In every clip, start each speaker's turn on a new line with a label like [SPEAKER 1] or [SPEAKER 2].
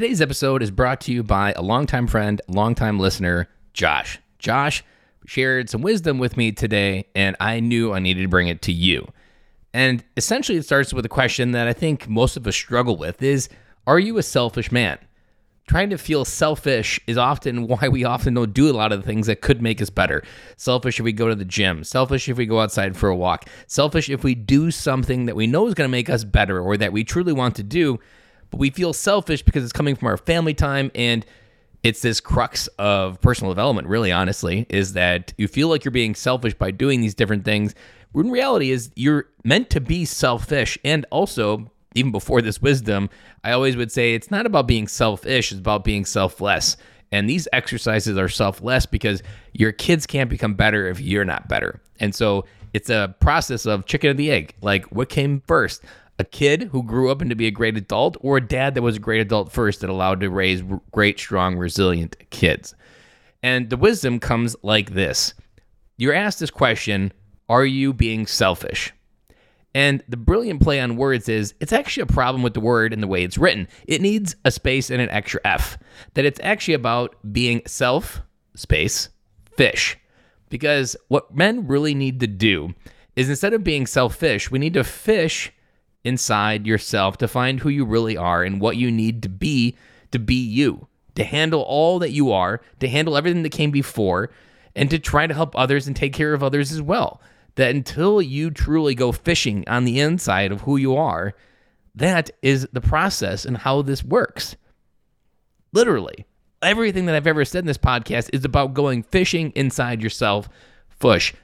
[SPEAKER 1] Today's episode is brought to you by a longtime friend, longtime listener, Josh. Josh shared some wisdom with me today, and I knew I needed to bring it to you. And essentially, it starts with a question that I think most of us struggle with is, are you a selfish man? Trying to feel selfish is often why we often don't do a lot of the things that could make us better. Selfish if we go to the gym, selfish if we go outside for a walk, selfish if we do something that we know is going to make us better or that we truly want to do, but we feel selfish because it's coming from our family time and it's this crux of personal development really honestly is that you feel like you're being selfish by doing these different things when reality is you're meant to be selfish and also even before this wisdom i always would say it's not about being selfish it's about being selfless. And these exercises are selfless because your kids can't become better if you're not better. And so it's a process of chicken and the egg. Like what came first a kid who grew up into be a great adult or a dad that was a great adult first that allowed to raise great strong resilient kids. And the wisdom comes like this. You're asked this question are you being selfish? And the brilliant play on words is it's actually a problem with the word and the way it's written. It needs a space and an extra f. That it's actually about being self space fish. Because what men really need to do is instead of being selfish we need to fish inside yourself to find who you really are and what you need to be to be you, to handle all that you are, to handle everything that came before, and to try to help others and take care of others as well. That until you truly go fishing on the inside of who you are, that is the process and how this works. Literally, everything that I've ever said in this podcast is about going fishing inside yourself, fish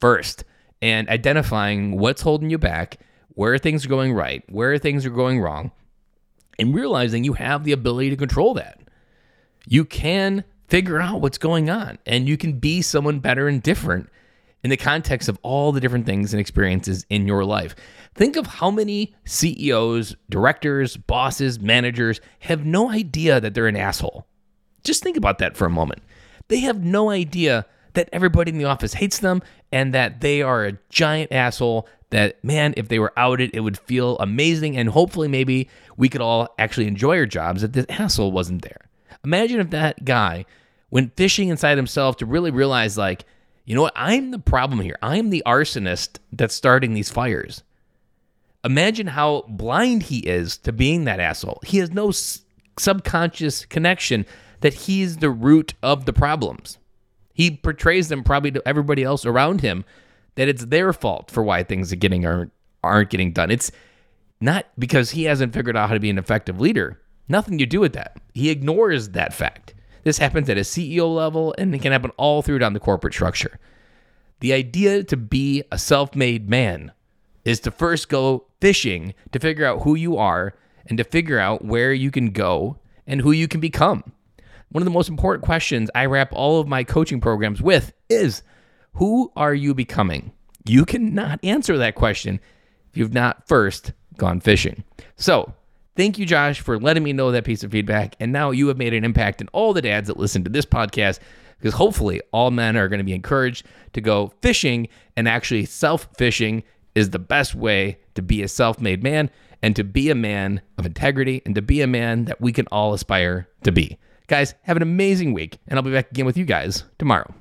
[SPEAKER 1] first, and identifying what's holding you back where things are going right, where things are going wrong, and realizing you have the ability to control that. You can figure out what's going on and you can be someone better and different in the context of all the different things and experiences in your life. Think of how many CEOs, directors, bosses, managers have no idea that they're an asshole. Just think about that for a moment. They have no idea that everybody in the office hates them and that they are a giant asshole that man if they were outed it would feel amazing and hopefully maybe we could all actually enjoy our jobs if this asshole wasn't there. Imagine if that guy went fishing inside himself to really realize like you know what? I'm the problem here. I'm the arsonist that's starting these fires. Imagine how blind he is to being that asshole. He has no s- subconscious connection that he's the root of the problems he portrays them probably to everybody else around him that it's their fault for why things are getting aren't, aren't getting done. It's not because he hasn't figured out how to be an effective leader. Nothing to do with that. He ignores that fact. This happens at a CEO level and it can happen all through down the corporate structure. The idea to be a self made man is to first go fishing to figure out who you are and to figure out where you can go and who you can become. One of the most important questions I wrap all of my coaching programs with is who are you becoming? You cannot answer that question if you've not first gone fishing. So, thank you, Josh, for letting me know that piece of feedback. And now you have made an impact in all the dads that listen to this podcast because hopefully all men are going to be encouraged to go fishing and actually self fishing is the best way to be a self made man and to be a man of integrity and to be a man that we can all aspire to be. Guys, have an amazing week, and I'll be back again with you guys tomorrow.